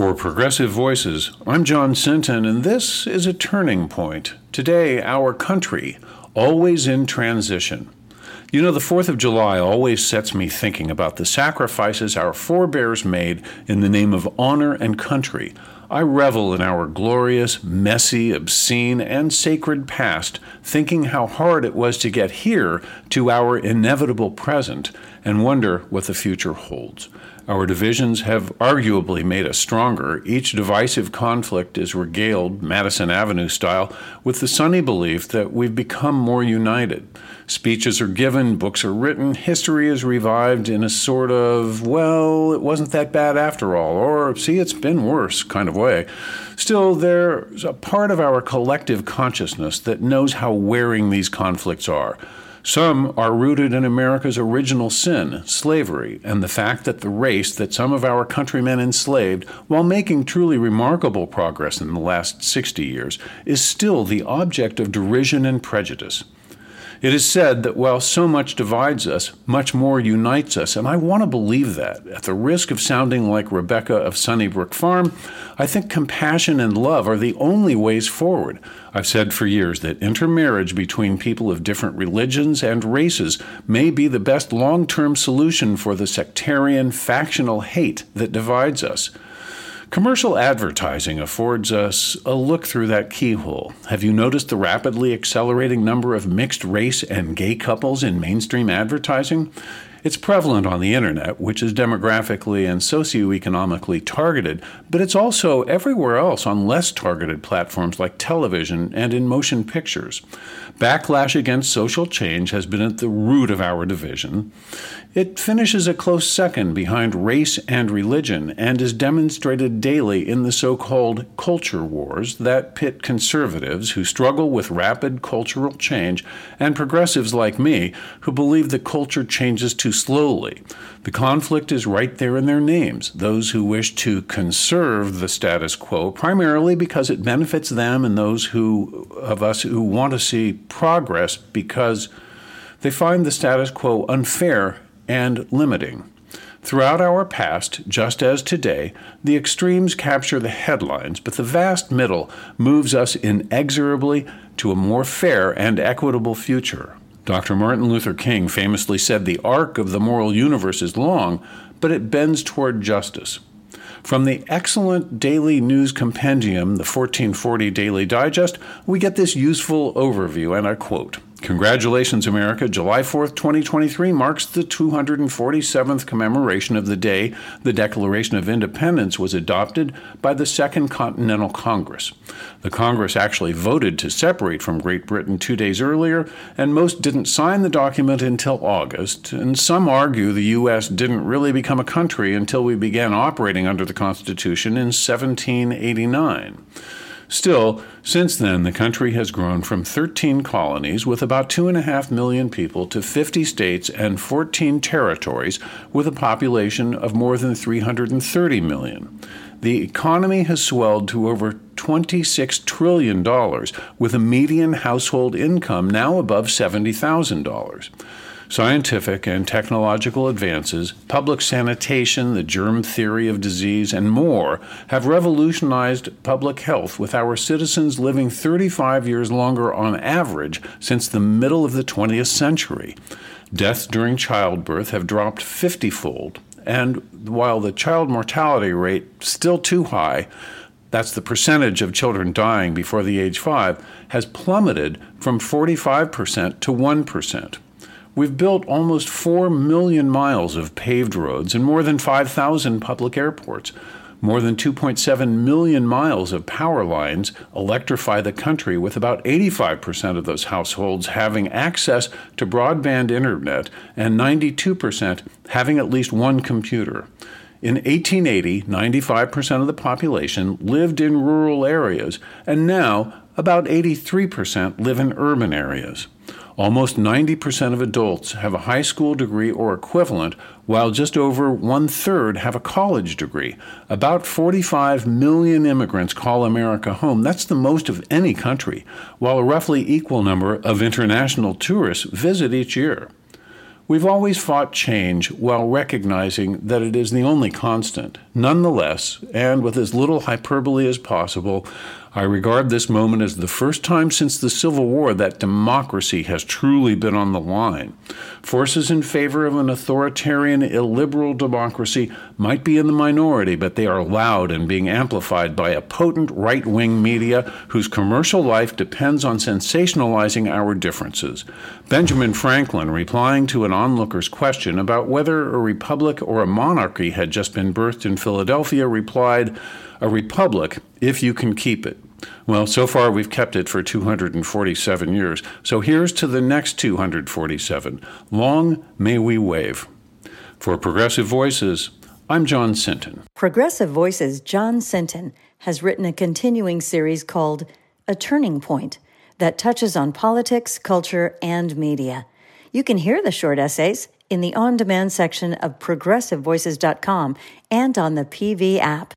For Progressive Voices, I'm John Sinton, and this is a turning point. Today, our country, always in transition. You know, the 4th of July always sets me thinking about the sacrifices our forebears made in the name of honor and country. I revel in our glorious, messy, obscene, and sacred past, thinking how hard it was to get here to our inevitable present, and wonder what the future holds. Our divisions have arguably made us stronger. Each divisive conflict is regaled, Madison Avenue style, with the sunny belief that we've become more united. Speeches are given, books are written, history is revived in a sort of, well, it wasn't that bad after all, or see, it's been worse kind of way. Still, there's a part of our collective consciousness that knows how wearing these conflicts are. Some are rooted in America's original sin, slavery, and the fact that the race that some of our countrymen enslaved, while making truly remarkable progress in the last 60 years, is still the object of derision and prejudice. It is said that while so much divides us, much more unites us, and I want to believe that. At the risk of sounding like Rebecca of Sunnybrook Farm, I think compassion and love are the only ways forward. I've said for years that intermarriage between people of different religions and races may be the best long term solution for the sectarian, factional hate that divides us. Commercial advertising affords us a look through that keyhole. Have you noticed the rapidly accelerating number of mixed race and gay couples in mainstream advertising? It's prevalent on the internet, which is demographically and socioeconomically targeted, but it's also everywhere else on less targeted platforms like television and in motion pictures. Backlash against social change has been at the root of our division. It finishes a close second behind race and religion and is demonstrated daily in the so called culture wars that pit conservatives who struggle with rapid cultural change and progressives like me who believe that culture changes too slowly. The conflict is right there in their names those who wish to conserve the status quo, primarily because it benefits them and those who, of us who want to see progress because they find the status quo unfair and limiting. Throughout our past, just as today, the extremes capture the headlines, but the vast middle moves us inexorably to a more fair and equitable future. Dr. Martin Luther King famously said the arc of the moral universe is long, but it bends toward justice. From the excellent daily news compendium, the 1440 Daily Digest, we get this useful overview, and I quote Congratulations, America. July 4th, 2023 marks the 247th commemoration of the day the Declaration of Independence was adopted by the Second Continental Congress. The Congress actually voted to separate from Great Britain two days earlier, and most didn't sign the document until August. And some argue the U.S. didn't really become a country until we began operating under the Constitution in 1789. Still, since then, the country has grown from 13 colonies with about 2.5 million people to 50 states and 14 territories with a population of more than 330 million. The economy has swelled to over $26 trillion, with a median household income now above $70,000. Scientific and technological advances, public sanitation, the germ theory of disease, and more have revolutionized public health, with our citizens living 35 years longer on average since the middle of the 20th century. Deaths during childbirth have dropped 50 fold, and while the child mortality rate still too high, that's the percentage of children dying before the age 5, has plummeted from 45% to 1%. We've built almost 4 million miles of paved roads and more than 5,000 public airports. More than 2.7 million miles of power lines electrify the country, with about 85% of those households having access to broadband internet and 92% having at least one computer. In 1880, 95% of the population lived in rural areas, and now about 83% live in urban areas. Almost 90% of adults have a high school degree or equivalent, while just over one third have a college degree. About 45 million immigrants call America home. That's the most of any country, while a roughly equal number of international tourists visit each year. We've always fought change while recognizing that it is the only constant. Nonetheless, and with as little hyperbole as possible, I regard this moment as the first time since the Civil War that democracy has truly been on the line. Forces in favor of an authoritarian, illiberal democracy might be in the minority, but they are loud and being amplified by a potent right wing media whose commercial life depends on sensationalizing our differences. Benjamin Franklin, replying to an onlooker's question about whether a republic or a monarchy had just been birthed in Philadelphia, replied, A republic, if you can keep it. Well, so far we've kept it for 247 years. So here's to the next 247. Long may we wave. For Progressive Voices, I'm John Sinton. Progressive Voices' John Sinton has written a continuing series called A Turning Point that touches on politics, culture, and media. You can hear the short essays in the on demand section of progressivevoices.com and on the PV app.